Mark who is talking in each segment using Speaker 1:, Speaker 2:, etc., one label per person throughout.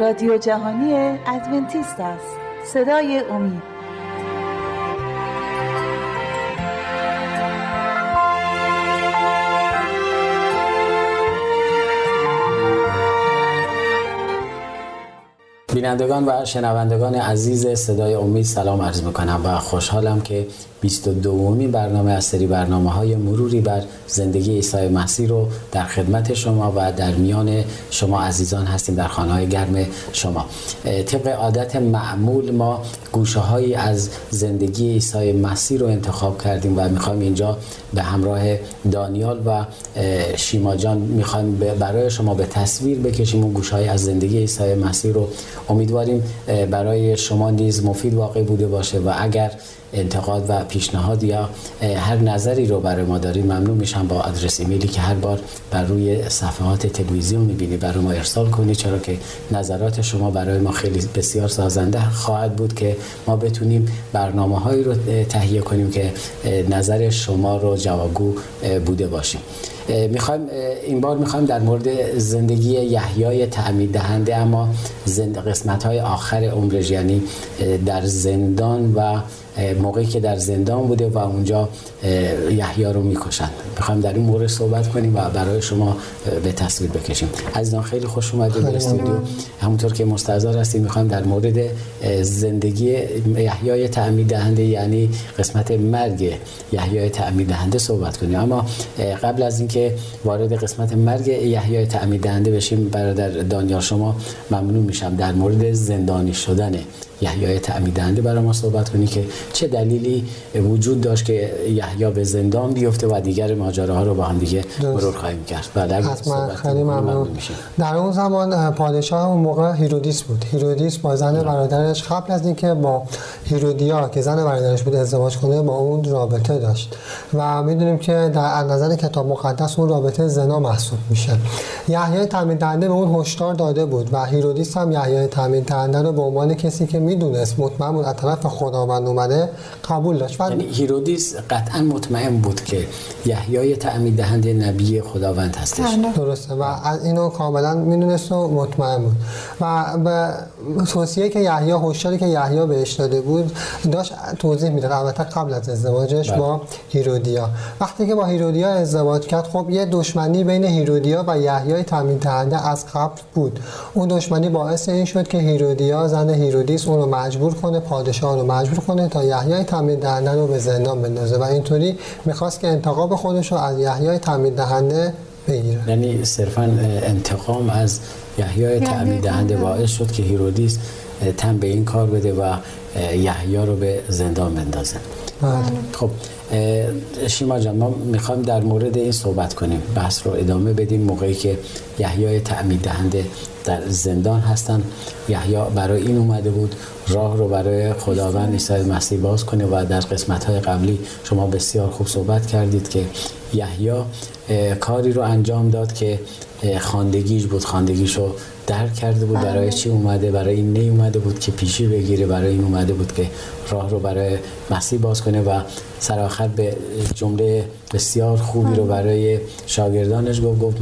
Speaker 1: رادیو جهانی ادونتیست است. صدای امید.
Speaker 2: بینندگان و شنوندگان عزیز صدای امید سلام عرض می‌کنم و خوشحالم که 22 دومی برنامه از سری برنامه های مروری بر زندگی عیسی مسیح رو در خدمت شما و در میان شما عزیزان هستیم در خانه های گرم شما. طبق عادت معمول ما گوشه هایی از زندگی عیسی مسیح رو انتخاب کردیم و می‌خوایم اینجا به همراه دانیال و شیما جان می‌خوایم برای شما به تصویر بکشیم اون گوشه های از زندگی عیسی مسیح رو. امیدواریم برای شما نیز مفید واقع بوده باشه و اگر انتقاد و پیشنهاد یا هر نظری رو برای ما دارید ممنون میشم با آدرس ایمیلی که هر بار بر روی صفحات تلویزیون می‌بینی برای ما ارسال کنید چرا که نظرات شما برای ما خیلی بسیار سازنده خواهد بود که ما بتونیم برنامه هایی رو تهیه کنیم که نظر شما رو جوابگو بوده باشیم. می‌خوایم این بار می‌خوایم در مورد زندگی یحیای تعمید دهنده اما زند قسمت های آخر عمرش یعنی در زندان و موقعی که در زندان بوده و اونجا یحیی رو می‌کشند. می‌خوایم در این مورد صحبت کنیم و برای شما به تصویر بکشیم. عزیزان خیلی خوش اومدید به استودیو. همونطور که مستحضر هستیم می‌خوایم در مورد زندگی یحیای تعمید دهنده یعنی قسمت مرگ یحیای تعمید دهنده صحبت کنیم. اما قبل از اینکه وارد قسمت مرگ یحیای تعمید دهنده بشیم برادر دانیال شما ممنون میشم در مورد زندانی شدن یحیای تعمیدنده برای ما صحبت کنی که چه دلیلی وجود داشت که یحیی به زندان بیفته و دیگر ماجراها رو با هم دیگه مرور خواهیم کرد.
Speaker 3: بعد حتما خیلی ممنون. در اون زمان پادشاه اون موقع هیرودیس بود. هیرودیس با زن برادرش قبل از اینکه با هیرودیا که زن برادرش بود ازدواج کنه با اون رابطه داشت. و می‌دونیم که در نظر کتاب مقدس اون رابطه زنا محسوب میشه. یحیای تعمید به اون هشدار داده بود و هیرودیس هم یحیای تعمید رو به عنوان کسی که می‌دونست مطمئن بود از طرف خداوند اومده قبول داشت.
Speaker 2: یعنی هیرودیس قطعا مطمئن بود که یحیای تعمید دهنده نبی خداوند هستش.
Speaker 3: بله. درسته. و از اینو کاملا می‌دونست و مطمئن بود. و به توصیه که یحیی هشداری که یحیی بهش داده بود داشت توضیح می‌داد. البته قبل از ازدواجش بله. با هیرودیا. وقتی که با هیرودیا ازدواج کرد خب یه دشمنی بین هیرودیا و یحیای تعمید دهنده از قبل بود. اون دشمنی باعث این شد که هیرودیا زن هیرودیس اون رو مجبور کنه پادشاه رو مجبور کنه تا یحیای تعمید دهنده رو به زندان بندازه و اینطوری می‌خواست که انتقام خودش رو از یحیای تعمید دهنده بگیره.
Speaker 2: یعنی صرفا انتقام از یحیای تعمید دهنده باعث شد که هیرودیس تن به این کار بده و یحیی رو به زندان بندازه. بله. خب شیما جان ما می‌خوایم در مورد این صحبت کنیم. بحث رو ادامه بدیم. موقعی که یحیای تعمید دهنده در زندان هستن. یحیی برای این اومده بود. راه رو برای خداوند عیسی مسیح باز کنه و در قسمت های قبلی شما بسیار خوب صحبت کردید که یحیی کاری رو انجام داد که خاندگیش بود خاندگیشو درک کرده بود برای بله. چی اومده برای این نی اومده بود که پیشی بگیره برای این اومده بود که راه رو برای مسیح باز کنه و سرآخر به جمله بسیار خوبی رو بله. برای شاگردانش گفت گفت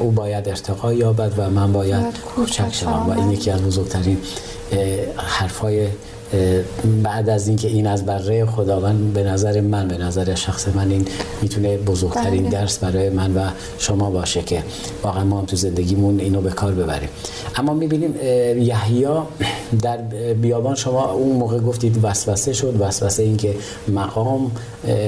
Speaker 2: او باید ارتقا یابد و من باید کوچک شوم و این یکی از بزرگترین حرفای بعد از اینکه این از بره خداوند به نظر من به نظر شخص من این می‌تونه بزرگترین بله. درس برای من و شما باشه که واقعا ما هم تو زندگیمون اینو به کار ببریم اما می‌بینیم یحیی در بیابان شما اون موقع گفتید وسوسه شد وسوسه این که مقام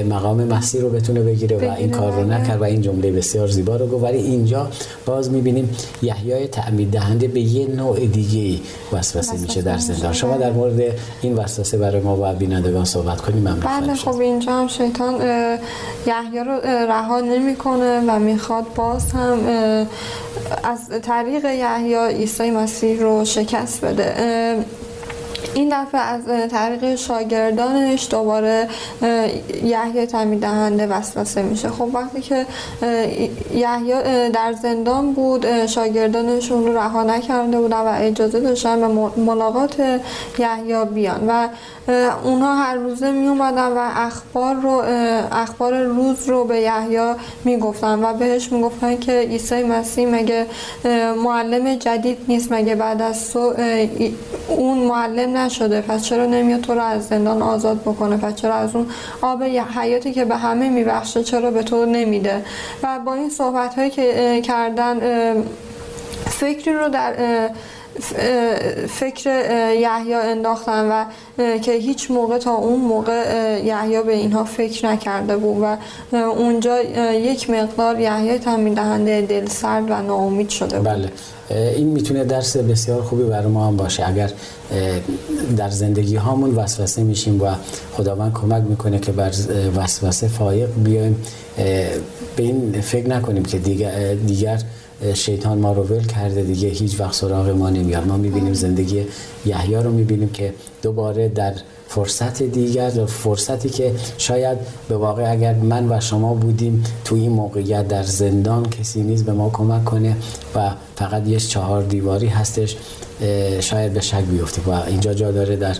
Speaker 2: مقام مسیح رو بتونه بگیره و این کار رو بله. نکرد و این جمله بسیار زیبا رو گفت ولی اینجا باز می‌بینیم یحیی تعمید دهنده به یه نوع دیگه وسوسه میشه در زندان شما در مورد این وسوسه برای ما و بینندگان صحبت کنیم من
Speaker 4: بله خب اینجا هم شیطان یحیی رو رها نمی‌کنه و می‌خواد باز هم از طریق یحیی عیسی مسیح رو شکست بده. این دفعه از طریق شاگردانش دوباره یحیی تعمید دهنده وسوسه میشه. خب وقتی که یحیی در زندان بود شاگردانشون رو رها نکرده بودن و اجازه داشتن به ملاقات یحیی بیان و اونها هر روزه می اومدن و اخبار رو اخبار روز رو به یحیی می‌گفتن و بهش می‌گفتن که عیسی مسیح مگه معلم جدید نیست مگه بعد از اون معلم نشده. پس چرا نمیاد تو رو از زندان آزاد بکنه؟ پس چرا از اون آب حیاتی که به همه میبخشه چرا به تو نمیده؟ و با این صحبت هایی که کردن فکری رو در فکر یحیی انداختن و که هیچ موقع تا اون موقع یحیی به اینها فکر نکرده بود و اونجا یک مقدار یحیی تامین دهنده دل سرد و ناامید شده بود.
Speaker 2: بله. این می‌تونه درس بسیار خوبی برای ما هم باشه. اگر در زندگی هامون وسوسه میشیم و خداوند کمک می‌کنه که بر وسوسه فایق بیایم به این فکر نکنیم که دیگر شیطان ما رو ول کرده دیگه هیچ وقت سراغ ما نمیاد. ما می‌بینیم زندگی یحیی رو می‌بینیم که دوباره در فرصت دیگر فرصتی که شاید به واقع اگر من و شما بودیم تو این موقعیت در زندان کسی نیست به ما کمک کنه و فقط یه چهار دیواری هستش شاید به شک بیفتیم و اینجا جا داره در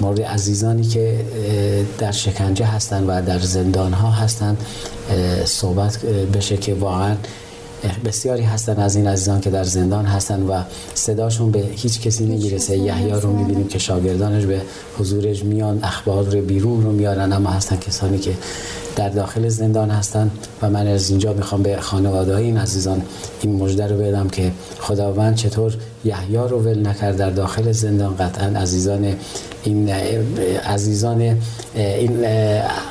Speaker 2: مورد عزیزانی که در شکنجه هستن و در زندان ها هستن صحبت بشه که واقعا بسیاری هستن از این عزیزان که در زندان هستن و صداشون به هیچ کسی نمی‌رسه. یحیی رو می‌بینیم که شاگردانش به حضورش میان اخبار رو بیرون رو میارن اما هستن کسانی که در داخل زندان هستن و من از اینجا می‌خوام به خانواده های این عزیزان این مژده رو بدم که خداوند چطور یحیی رو ول نکرد در داخل زندان. قطعا عزیزان این عزیزان این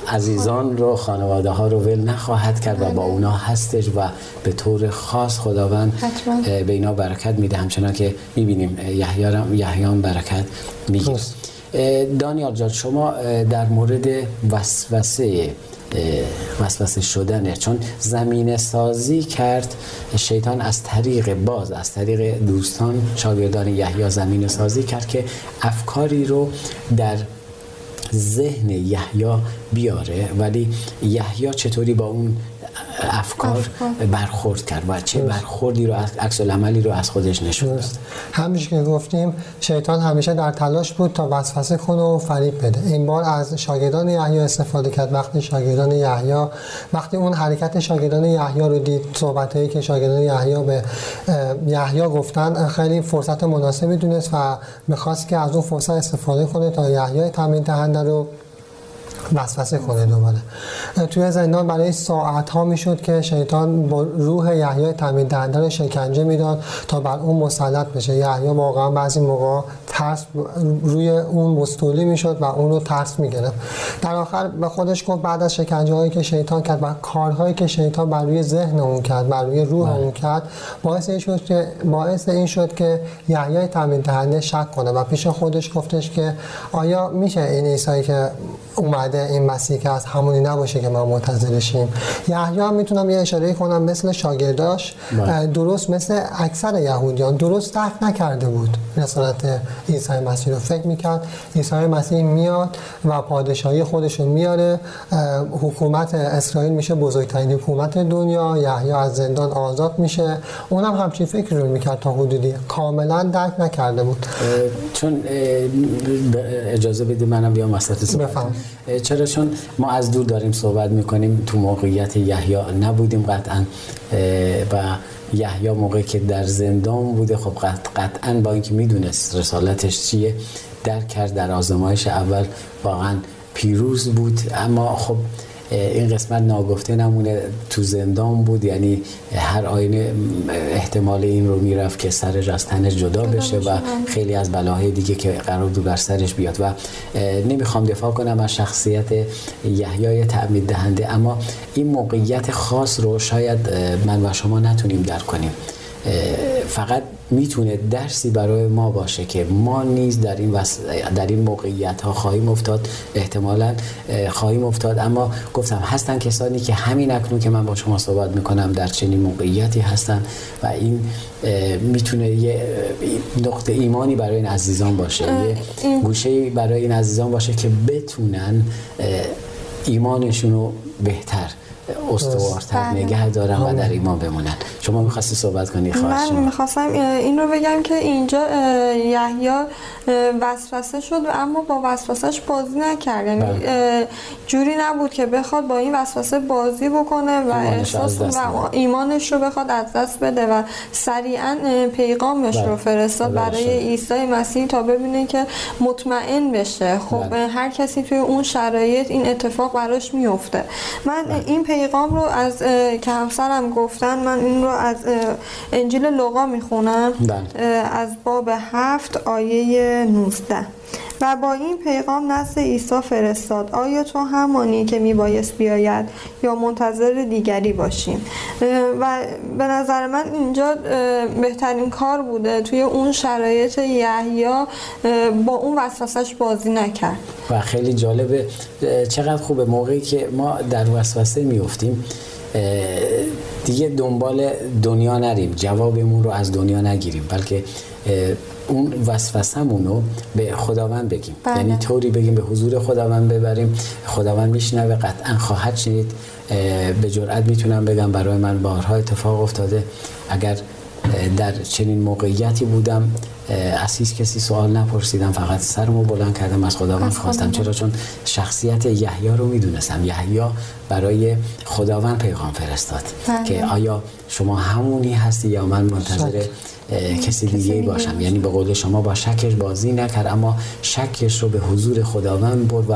Speaker 2: عزیزان رو خانواده ها رو ول نخواهد کرد و با اونا هستش و به طور خاص خداوند به اینا برکت میده. همچنان که می‌بینیم یحیی برکت میگه دانیال جان شما در مورد وسوسه وسوسه شدنه. چون زمین سازی کرد شیطان از طریق باز از طریق دوستان شاگردان یحیی زمین سازی کرد که افکاری رو در ذهن یحیی بیاره. ولی یحیی چطوری با اون افکار, برخورد کرد و چه برخوردی رو عکس عملی رو از خودش نشون داد.
Speaker 3: همیشه که گفتیم شیطان همیشه در تلاش بود تا وسوسه کنه و فریب بده. این بار از شاگردان یحیی استفاده کرد. وقتی شاگردان یحیی وقتی اون حرکت شاگردان یحیی رو دید صحبتایی که شاگردان یحیی به یحیی گفتن خیلی فرصت مناسبی دونست و می‌خواست که از اون فرصت استفاده کنه تا یحیی تامین دهنده رو وسوسه کنه دوباره. توی زندان برای ساعت ها می‌شد که شیطان با روح یحیی تامین دهنده رو شکنجه می‌داد تا بر اون مسلط بشه. یحیی واقعا بعضی موقع ترس روی اون مستولی می‌شد و اون رو ترس می‌گرفت. در آخر به خودش گفت بعد از شکنجه هایی که شیطان کرد و کارهایی که شیطان بر روی ذهن اون کرد بر روی روح بله. اون کرد باعث این شد که باعث این شد که یحیی تامین دهنده شک کنه و پیش خودش گفتش که آیا میشه این عیسی که اومده این مسیح که از همونی نباشه که ما منتظرشیم. یحیی هم می‌تونم یه اشاره کنم مثل شاگرداش. بله. درست مثل اکثر یهودیان. درست درک نکرده بود رسالت عیسی مسیح رو. فکر می‌کرد عیسی مسیح میاد و پادشاهی خودشون میاره. حکومت اسرائیل میشه بزرگترین حکومت دنیا. یحیی از زندان آزاد میشه. اونم همچین فکر رو می‌کرد تا حدودی. کاملا درک نکرده بود.
Speaker 2: چون اجازه بدید منم بیام وسط چرا؟ چون ما از دور داریم صحبت می‌کنیم تو موقعیت یحیی نبودیم قطعا و یحیی موقعی که در زندان بوده. خب قطعا با اینکه می‌دونست رسالتش چیه درک کرد در آزمایش اول واقعا پیروز بود. اما خب این قسمت ناگفته نمونه تو زندان بود یعنی هر آینه احتمال این رو می‌رفت که سرش از تنش جدا بشه و خیلی از بلاهای دیگه که قرار بود بر سرش بیاد. و نمی‌خوام دفاع کنم از شخصیت یحیای تعمید دهنده اما این موقعیت خاص رو شاید من و شما نتونیم درک کنیم. فقط می‌تونه درسی برای ما باشه که ما نیز در این در این موقعیت ها خواهیم افتاد احتمالا خواهیم افتاد. اما گفتم هستن کسانی که همین اکنون که من با شما صحبت می‌کنم در چنین موقعیتی هستن و این می‌تونه یه نقطه ایمانی برای این عزیزان باشه یه گوشه برای این عزیزان باشه که بتونن ایمانشون رو بهتر استوارتر بله. نگه دارن و در ایمان بمونن. شما می‌خواستی صحبت کنی؟
Speaker 4: خواهش من می‌خواستم این رو بگم که اینجا یحیی وسوسه شد اما با وسوسهش بازی نکرد. یعنی بله. جوری نبود که بخواد با این وسوسه بازی بکنه و احساس و ایمانش رو بخواد از دست بده و سریعا پیغامش رو بله. فرستاد برای عیسی مسیح تا ببینه که مطمئن بشه. خب هر کسی توی اون شرایط این اتفاق براش میفته من این پیغام رو از که همسرم گفتن من این رو از انجیل لوقا می‌خونم بله. از باب هفت آیه 19 و با این پیغام نزد عیسی فرستاد. آیا تو همانی که میبایست بیاید یا منتظر دیگری باشیم؟ و به نظر من اینجا بهترین کار بوده توی اون شرایط یحیی با اون وسوسش بازی نکرد.
Speaker 2: و خیلی جالبه چقدر خوبه موقعی که ما در وسوسه میفتیم دیگه دنبال دنیا نریم. جوابمون رو از دنیا نگیریم بلکه اون وسوسمون رو به خداوند بگیم. بله. یعنی طوری بگیم به حضور خداوند ببریم. خداوند میشنوه. قطعا خواهد شنید. به جرئت می‌تونم بگم برای من بارها اتفاق افتاده. اگر در چنین موقعیتی بودم. از هیچ کسی سوال نپرسیدم فقط سرمو بلند کردم از خداوند خواستم. چرا؟ چون شخصیت یحیی رو می‌دونستم. یحیی برای خداوند پیغام فرستاد بله. که آیا شما همونی هستی یا من منتظر کسی دیگه باشم. یعنی به قول شما با شکش بازی نکرد اما شکش رو به حضور خداوند برد و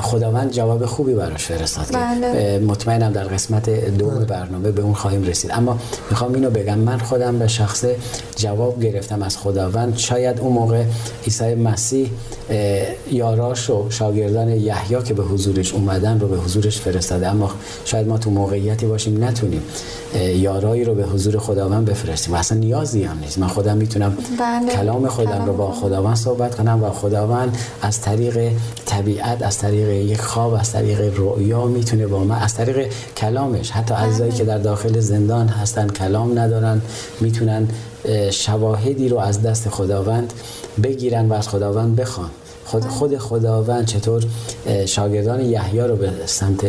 Speaker 2: خداوند جواب خوبی براش فرستاد بله. مطمئنم در قسمت دوم بله. برنامه به اون خواهیم رسید. اما می‌خوام اینو بگم من خودم به شخص جواب گرفتم از خداوند. شاید اون موقع عیسی مسیح یاراش و شاگردان یحیی که به حضورش اومدن رو به حضورش فرستاده. اما شاید ما تو موقعیتی باشیم نتونیم یارایی رو به حضور خداوند بفرستیم. و اصلا نیازی هم نیست من خودم می‌تونم بله. کلام خودم رو با خداوند صحبت کنم و خداوند از طریق طبیعت از طریق یک خواب از طریق رؤیا می‌تونه با من از طریق کلامش حتی عزیزایی بله. که در داخل زندان هستن کلام ندارن می‌تونن شواهدی رو از دست خداوند بگیرن و از خداوند بخوان خود خود خداوند چطور شاگردان یحیی رو به سمت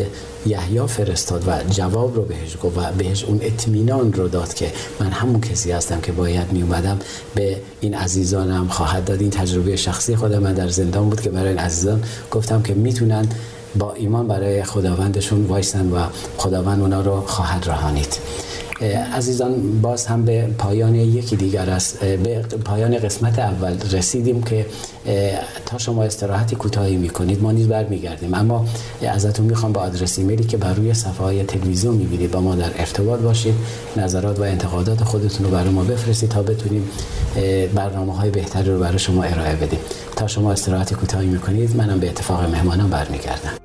Speaker 2: یحیی فرستاد و جواب رو بهش گفت و بهش اون اطمینان رو داد که من همون کسی هستم که باید می اومدم به این عزیزانم خواهد داد. این تجربه شخصی خودم من در زندان بود که برای این عزیزان گفتم که می‌تونن با ایمان برای خداوندشون وایسن و خداوند اونا رو خواهد رهانید. عزیزان باز هم به پایان یکی دیگر است به پایان قسمت اول رسیدیم که تا شما استراحتی کوتاهی می‌کنید ما نیز برمیگردیم. اما ازتون می‌خوام با آدرس ایمیلی که بر روی صفحه های تلویزیون می‌بینید با ما در ارتباط باشید. نظرات و انتقادات خودتون رو برای ما بفرستید تا بتونیم برنامه های بهتری رو برای شما ارائه بدیم. تا شما استراحتی کوتاهی می‌کنید منم به اتفاق مهمانان برمیگردم.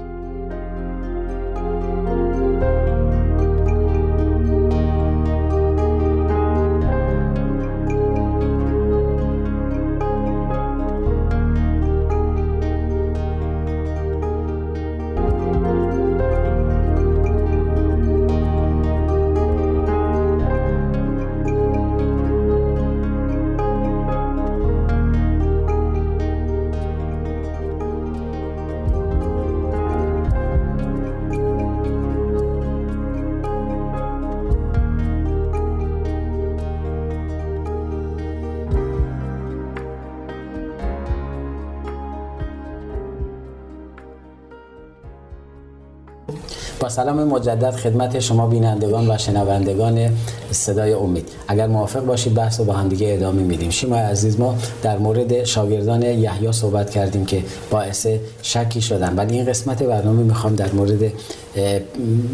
Speaker 2: با سلام مجدد خدمت شما بینندگان و شنوندگان صدای امید. اگر موافق باشید بحث رو با هم دیگه ادامه میدیم. شما عزیز ما در مورد شاگردان یحیی صحبت کردیم که باعث شکی شدن. ولی این قسمت برنامه می‌خوام در مورد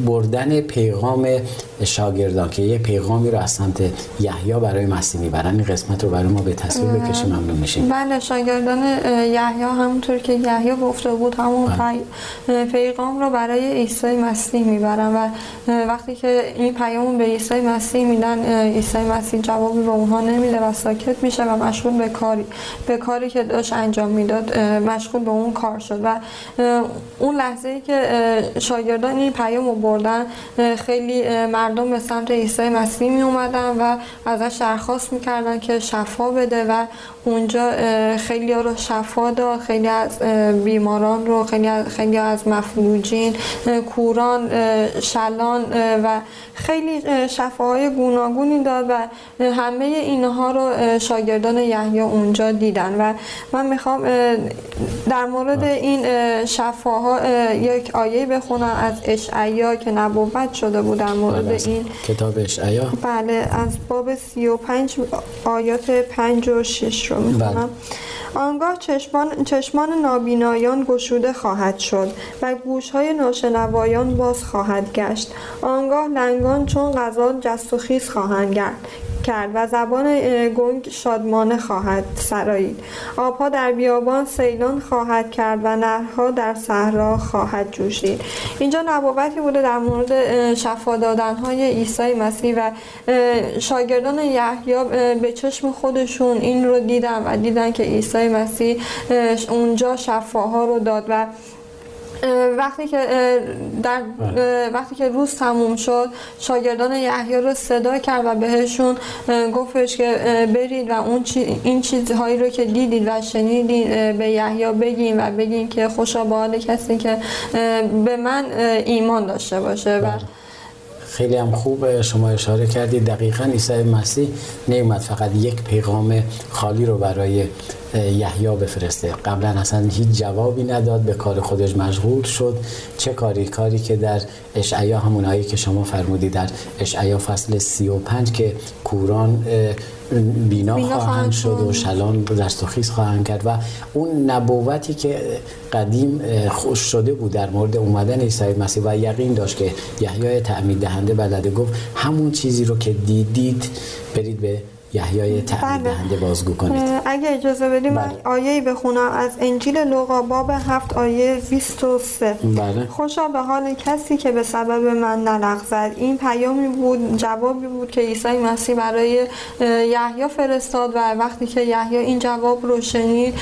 Speaker 2: بردن پیغام شاگردان که یه پیغامی رو از سمت یحیی برای مسیح می‌برن این قسمت رو برای ما به تصویر بکشیم ممنون میشیم
Speaker 4: بله شاگردان یحیی همونطور که یحیی گفته بود همون بله. پیغام رو برای عیسی مسیح می‌برن و وقتی که این پیام به عیسی مسیح میدن عیسی مسیح جوابی به اونها نمیده و ساکت میشه و مشغول به کاری به کاری که داشت انجام می‌داد مشغول به اون کار شد و اون لحظه ای که شاگردان این پیام رو بردن خیلی مردم به سمت عیسی مسیح می اومدن و ازش درخواست می‌کردن که شفا بده و اونجا خیلی ها رو شفا داد خیلی از بیماران رو خیلی از, خیلی از مفلوجین کوران شلان و خیلی شفاهای گوناگونی داد و همه اینها رو شاگردان یحیی اونجا دیدن و من می‌خوام در مورد این شفاها یک آیه بخونم از اشعیا که نبوت شده بود در مورد این
Speaker 2: کتاب اشعیا
Speaker 4: بله از باب 35 آیات 5 و 6 رو می‌خونم. بله. آنگاه چشمان, چشمان نابینایان گشوده خواهد شد و گوشهای ناشنوایان باز خواهد گشت. آنگاه لنگان چون غذا جست و خیز خواهند گرد کرد و زبان گنگ شادمانه خواهد سرایید آبها در بیابان سیلان خواهد کرد و نهرها در صحرا خواهد جوشید. اینجا نبوتی بوده در مورد شفا دادن های عیسی مسیح و شاگردان یحیی به چشم خودشون این رو دیدن و دیدن که عیسی مسیح اونجا شفاها رو داد و وقتی که در وقتی که روز تموم شد شاگردان یحیی رو صدا کرد و بهشون گفتش که برید و اون این چیزهایی رو که دیدید و شنیدید به یحیی بگین و بگین که خوشا به حال کسی که به من ایمان داشته باشه و بله.
Speaker 2: خیلی هم خوب شما اشاره کردید دقیقا عیسی مسیح نیومد فقط یک پیغام خالی رو برای یحیی بفرسته. قبلا اصلا هیچ جوابی نداد به کار خودش مشغول شد. چه کاری؟ کاری که در اشعیا همونایی که شما فرمودید در اشعیا فصل 35 که کوران بینا, بینا خواهند شد و شلان دست و خیز خواهند کرد و اون نبوتی که قدیم خوش شده بود در مورد اومدن عیسی مسیح و یقین داشت که یحیای تعمید دهنده بلده گفت همون چیزی رو که دیدید برید به یحیای تعمید بله. دهنده بازگو کنید.
Speaker 4: اگه اجازه بدیم بله. آیه بخونم. از انجیل لوقا باب هفت آیه 23
Speaker 2: بله.
Speaker 4: خوشا به حال کسی که به سبب من نلغزد. این پیامی بود جوابی بود که عیسی مسیح برای یحیی فرستاد و وقتی که یحیی این جواب رو شنید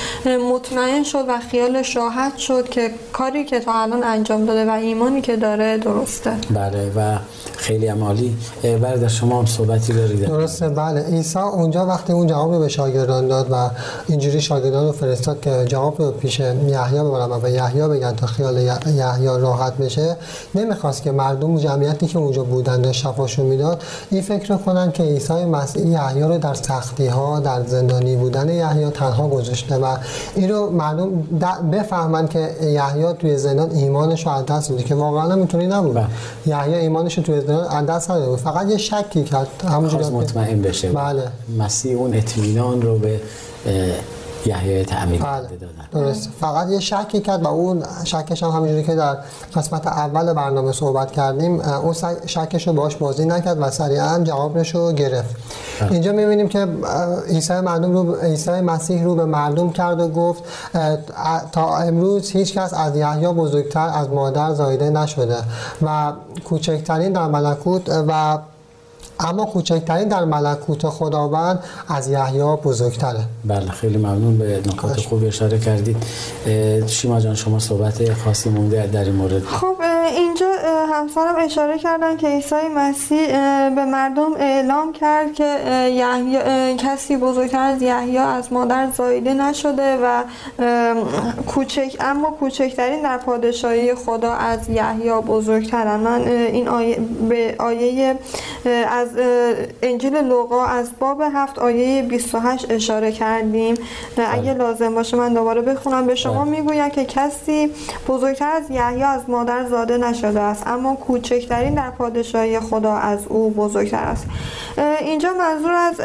Speaker 4: مطمئن شد و خیالش راحت شد که کاری که تا الان انجام داده و ایمانی که داره درسته.
Speaker 2: بله و خیلی عمالی برد شما هم صحبتی دارید.
Speaker 3: درسته. بله. عیسی اونجا وقتی اون جواب رو به شاگردان داد و اینجوری شاگردان رو فرستاد که جواب رو پیش یحیی ببرن و به یحیی بگن تا خیال یحیی راحت بشه نمی‌خواست که مردم جمعیتی که اونجا بودن داشت شفاشو می‌داد. این فکر کنن که عیسی مسیح یحیی رو در سختی ها در زندانی بودن یحیی تنها گذاشته و این رو مردم بفهمن که یحیی توی زندان ایمانش رو از دست داده که واقعا می‌تونی نبود. بله. یحیی ایمانش رو توی زندان از دست داده فقط یه شکی کرد.
Speaker 2: همونجوری مطمئن بشه.
Speaker 3: بله.
Speaker 2: مسیح اون اطمینان رو به یحیی تعمید بله.
Speaker 3: دادن درست فقط یه شکی کرد و اون شکش هم همینجوری که در قسمت اول برنامه صحبت کردیم اون شکش رو باش بازی نکرد و سریعا جوابش رو گرفت بله. اینجا می‌بینیم که عیسی مردم رو عیسی مسیح رو به مردم کرد و گفت تا امروز هیچ کس از یحیی بزرگتر از مادر زایده نشده و کوچکترین در ملکوت و اما کوچکترین در ملکوت خداوند از یحیی بزرگتره.
Speaker 2: بله خیلی ممنون به نکات خوب اشاره کردید. شیما جان شما صحبت خاصی مونده در این مورد.
Speaker 4: خب اینجا همسرم اشاره کردن که عیسی مسیح به مردم اعلام کرد که یحیی کسی بزرگتر از یحیی از مادر زایده نشده و کوچک اما کوچکترین در پادشاهی خدا از یحیی بزرگترن من این آیه به آیه از از انجیل لوقا از باب هفت آیه 28 اشاره کردیم اگه لازم باشه من دوباره بخونم. به شما
Speaker 2: بله.
Speaker 4: می‌گوید که کسی بزرگتر از یحیی از مادر زاده نشده است اما کوچکترین در پادشاهی خدا از او بزرگتر است. اینجا منظور از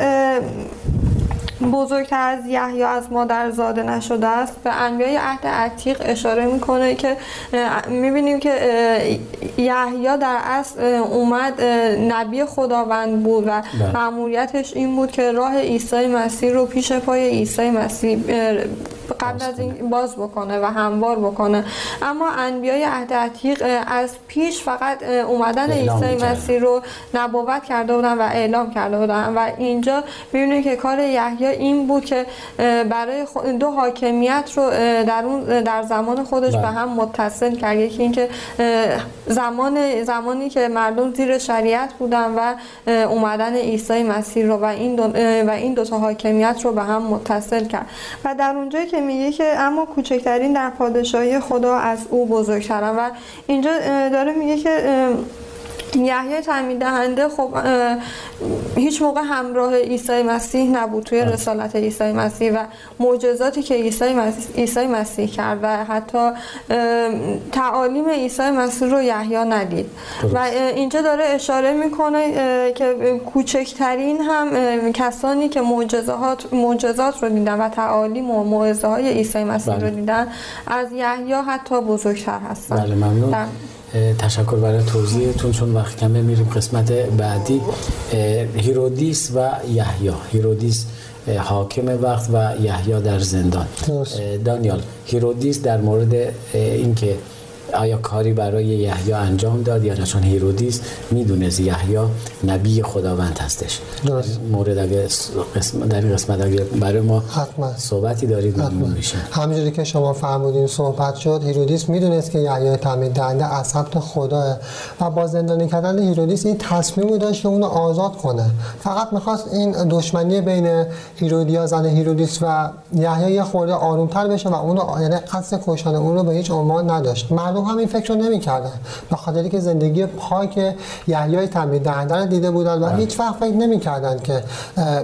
Speaker 4: بزرگتر از یحیی از مادر زاده نشده است به انبیای عهد عتیق اشاره می‌کنه که می‌بینیم که یحیی در اصل اومد نبی خداوند بود و
Speaker 2: بله.
Speaker 4: مأموریتش این بود که راه عیسی مسیح رو پیش پای عیسی مسیح قبل از این باز بکنه و هموار بکنه اما انبیای عهد عتیق از پیش فقط اومدن عیسی. مسیح رو نبوت کرده بودن و اعلام کرده بودن و اینجا می‌بینیم که کار یحیی این بود که برای دو حاکمیت رو در اون در زمان خودش
Speaker 2: بله.
Speaker 4: به هم متصل کرد یکی اینکه زمان زمانی که مردم زیر شریعت بودن و اومدن عیسی مسیح رو و این دو و این دو تا حاکمیت رو به هم متصل کرد و در اونجایی که میگه که اما کوچکترین در پادشاهی خدا از او بزرگترن و اینجا داره میگه که یحیی تعمید دهنده خب هیچ موقع همراه عیسی مسیح نبود توی رسالت عیسی مسیح و معجزاتی که عیسی مسیح, عیسی مسیح کرد و حتی تعالیم عیسی مسیح رو یحیی ندید. و اینجا داره اشاره می‌کنه که کوچکترین هم کسانی که معجزات معجزات رو دیدن و تعالیم و موعظه های عیسی مسیح
Speaker 2: بله.
Speaker 4: رو دیدن از یحیی حتی بزرگتر هستن.
Speaker 2: بله ممنون. تشکر برای توضیحتون چون وقت کمه میریم قسمت بعدی. هیرودیس و یحیی. هیرودیس حاکم وقت و یحیی در زندان. دانیال هیرودیس در مورد اینکه آیا کاری برای یحیی انجام داد یا نه؟ چون هیرودیس می‌دونست یحیی نبی خداوند هستش.
Speaker 3: درست.
Speaker 2: مورد اگه س- قسم در این قسمت اگه برای ما
Speaker 3: حتما.
Speaker 2: صحبتی دارید ممنون میشیم
Speaker 3: همونجوری که شما فرمودین صحبت شد هیرودیس می‌دونست که یحیای تعمید دهنده از سمت خداه و با زندانی کردن هیرودیس این تصمیم داشت که اونو آزاد کنه. فقط می‌خواست این دشمنی بین هیرودیا زن هیرودیس و یحیی خورده آرومتر بشه و اونو یعنی قصد کشتن اون رو به هیچ عنوان نداشت. مردم هم این فکر رو نمی‌کردن. به خاطری که زندگی پاک یحیای تعمید دهنده رو دیده بودن و هیچ وقت فکر نمی‌کردن که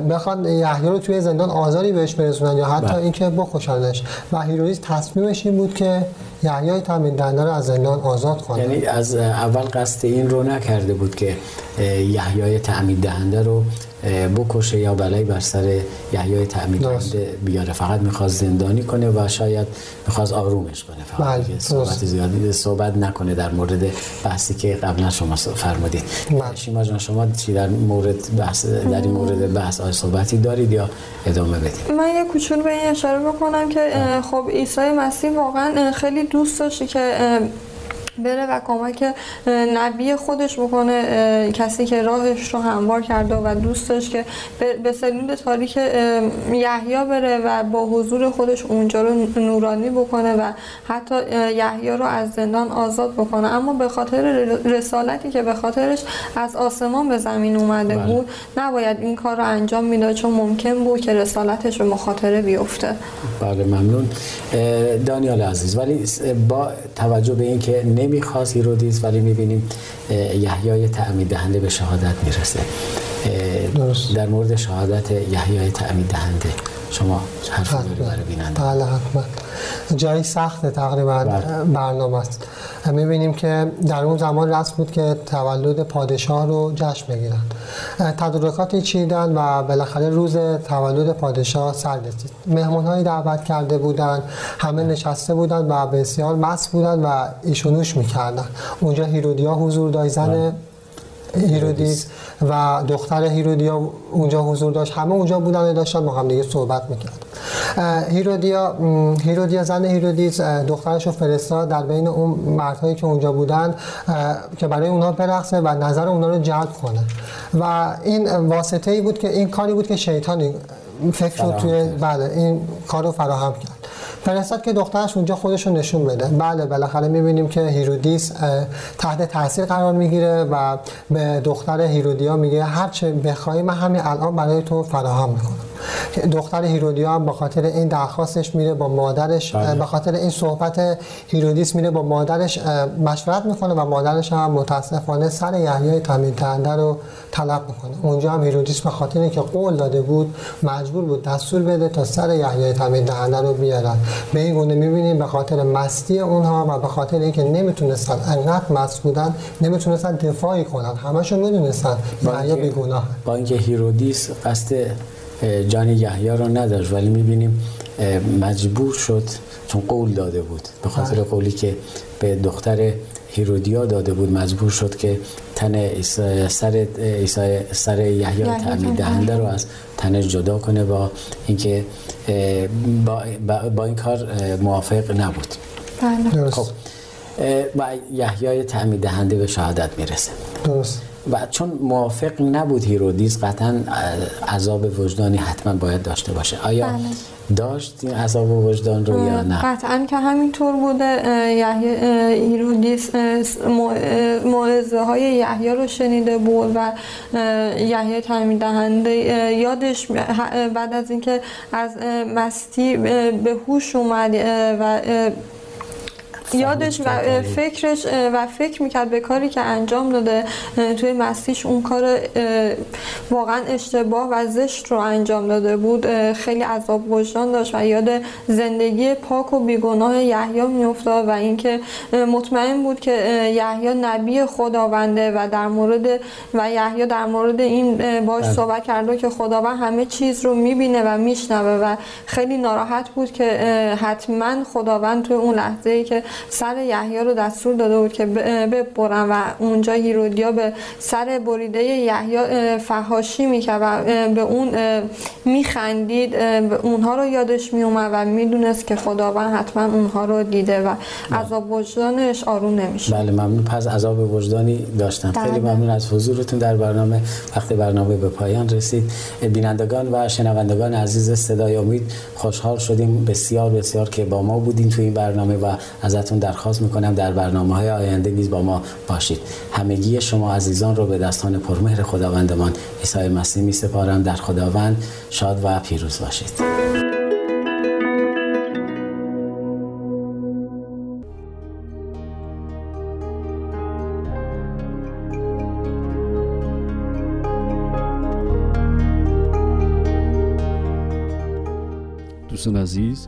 Speaker 3: بخوان یحیی رو توی زندان آزاری بهش برسونن یا حتی
Speaker 2: بله.
Speaker 3: اینکه بخوشنش و هیرودیس تصمیمش این بود که یحیای تعمید دهنده رو از زندان آزاد کنه.
Speaker 2: یعنی از اول قصد این رو نکرده بود که یحیای تعمید دهنده رو بکشه یا بلایی بر سر یحیای تعمید بیاره. فقط می‌خواست زندانی کنه و شاید می‌خواست آرومش کنه. فقط
Speaker 3: بله،.
Speaker 2: صحبت زیادی صحبت نکنه در مورد بحثی که قبلا شما فرمودید.
Speaker 3: بله.
Speaker 2: شیما جان شما چی در مورد بحث در این مورد بحث آیا صحبتی دارید یا ادامه بدید؟
Speaker 4: من یه کوچولو به این اشاره بکنم که خب عیسی مسیح واقعا خیلی دوست داشته که بره و کمک نبی خودش بکنه کسی که راهش رو هموار کرده و دوست داشت که به- به سلول تاریک اه، یحیی بره و با حضور خودش اونجا رو نورانی بکنه و حتی اه، یحیی رو از زندان آزاد بکنه. اما به خاطر رسالتی که به خاطرش از آسمان به زمین اومده
Speaker 2: بله.
Speaker 4: بود نباید این کار رو انجام می‌داد چون ممکن بود که رسالتش به مخاطره بیفته.
Speaker 2: بله ممنون. دانیال عزیز ولی با توجه به اینکه نمی‌خواست هیرودیس ولی می‌بینیم یحیای تعمید دهنده به شهادت می‌رسه
Speaker 3: درست.
Speaker 2: در مورد شهادت یحیای تعمید دهنده شما حرف داری
Speaker 3: حتما.
Speaker 2: برای بیننده
Speaker 3: بله حتما جایی سخت تقریبا
Speaker 2: بله.
Speaker 3: برنامه است. می‌بینیم که در اون زمان رسم بود که تولد پادشاه رو جشن بگیرن تدارکاتی چیدن و بالاخره روز تولد پادشاه سر رسید. مهمان هایی دعوت کرده بودن همه نشسته بودن و بسیار مست بودن و عیش و نوش می‌کردن اونجا هیرودیا حضور داشت زن هیرودیس و دختر هیرودیا اونجا حضور داشت. همه اونجا بودن و داشتن با هم دیگه صحبت می‌کرد هیرودیا هیرودیا زن هیرودیس دخترش رو فرستاد در بین اون مردهایی که اونجا بودن که برای اونها برقصه و نظر اونها رو جلب کنه. و این واسطه ای بود که این کاری بود که شیطانی فکر رو توی. بله این کار رو فراهم کرد. فرستاد که دخترش اونجا خودش رو نشون بده. بله بالاخره می‌بینیم که هیرودیس تحت تاثیر قرار می‌گیره و به دختر هیرودیا میگه هر چه بخوای من همین الان برای تو فراهم می‌کنم. دختر هیرودیا هم به خاطر این درخواستش میره با مادرش
Speaker 2: بله.
Speaker 3: به خاطر این صحبت هیرودیس میره با مادرش مشورت می‌کنه و مادرش هم متاسفانه سر یحیای تعمید دهنده رو طلب می‌کنه. اونجا هم هیرودیس به خاطر اینکه قول داده بود مجبور بود دستور بده تا سر یحیای تعمید دهنده رو بیارن. به این گونه می‌بینیم به خاطر مستی اونها و به خاطر اینکه نمی‌تونستن انقدر مست بودن نمی‌تونستن دفاعی کنن. همشون می‌دونستن یحیی بیگناه.
Speaker 2: با اینکه هیرودیس قصد جان یحیی رو نداشت ولی می‌بینیم مجبور شد چون قول داده بود. به خاطر
Speaker 3: بله.
Speaker 2: قولی که به دختر هیرودیا داده بود مجبور شد که تن سر عیسی سر یحیی
Speaker 4: یحیی
Speaker 2: تعمید دهنده رو از تنش جدا کنه با اینکه با, با, این کار موافق نبود.
Speaker 4: بله.
Speaker 3: درست
Speaker 2: خب اه، و یحیای تعمید دهنده به شهادت می‌رسه.
Speaker 3: درست.
Speaker 2: و چون موافق نبود هیرودیس قطعا عذاب وجدانی حتما باید داشته باشه. آیا داشت این عذاب وجدان رو یا نه؟
Speaker 4: قطعا که همینطور بوده یحیی هیرودیس موعظه های یحیی رو شنیده بود و یحیی تعمید دهنده یادش بعد از اینکه از مستی به هوش اومد و یادش و
Speaker 2: کرد.
Speaker 4: فکرش و فکر می‌کرد به کاری که انجام داده توی مسیح اون کار واقعا اشتباه و زشت رو انجام داده بود خیلی عذاب وجدان داشت و یاد زندگی پاک و بیگناه یحیی میافتاد و اینکه مطمئن بود که یحیی نبی خداونده و در مورد و یحیی در مورد این باش
Speaker 2: بله.
Speaker 4: صحبت کرده که خداوند همه چیز رو می‌بینه و میشنوه و خیلی ناراحت بود که حتما خداوند توی اون لحظه ای که سر یحیی رو دستور داده بود که ببرن و اونجا هیرودیا به سر بریده یحیی فحاشی می‌کرد و به اون میخندید اونها رو یادش میومد و می‌دونست که خداوند حتما اونها رو دیده و عذاب وجدانش آروم نمیشه
Speaker 2: بله ممنون. پس عذاب وجدانی داشتن
Speaker 4: بله.
Speaker 2: خیلی ممنون از حضورتون در برنامه. وقتی برنامه به پایان رسید. بینندگان و شنوندگان عزیز صدای امید خوشحال شدیم. بسیار بسیار که با ما بودین تو این برنامه و ازتون درخواست می‌کنم. در برنامه های آینده نیز با ما باشید. همگی شما عزیزان رو به دستان پرمهر خداوندمان عیسی مسیح می سپارم در خداوند شاد و پیروز باشید.
Speaker 5: دوستان عزیز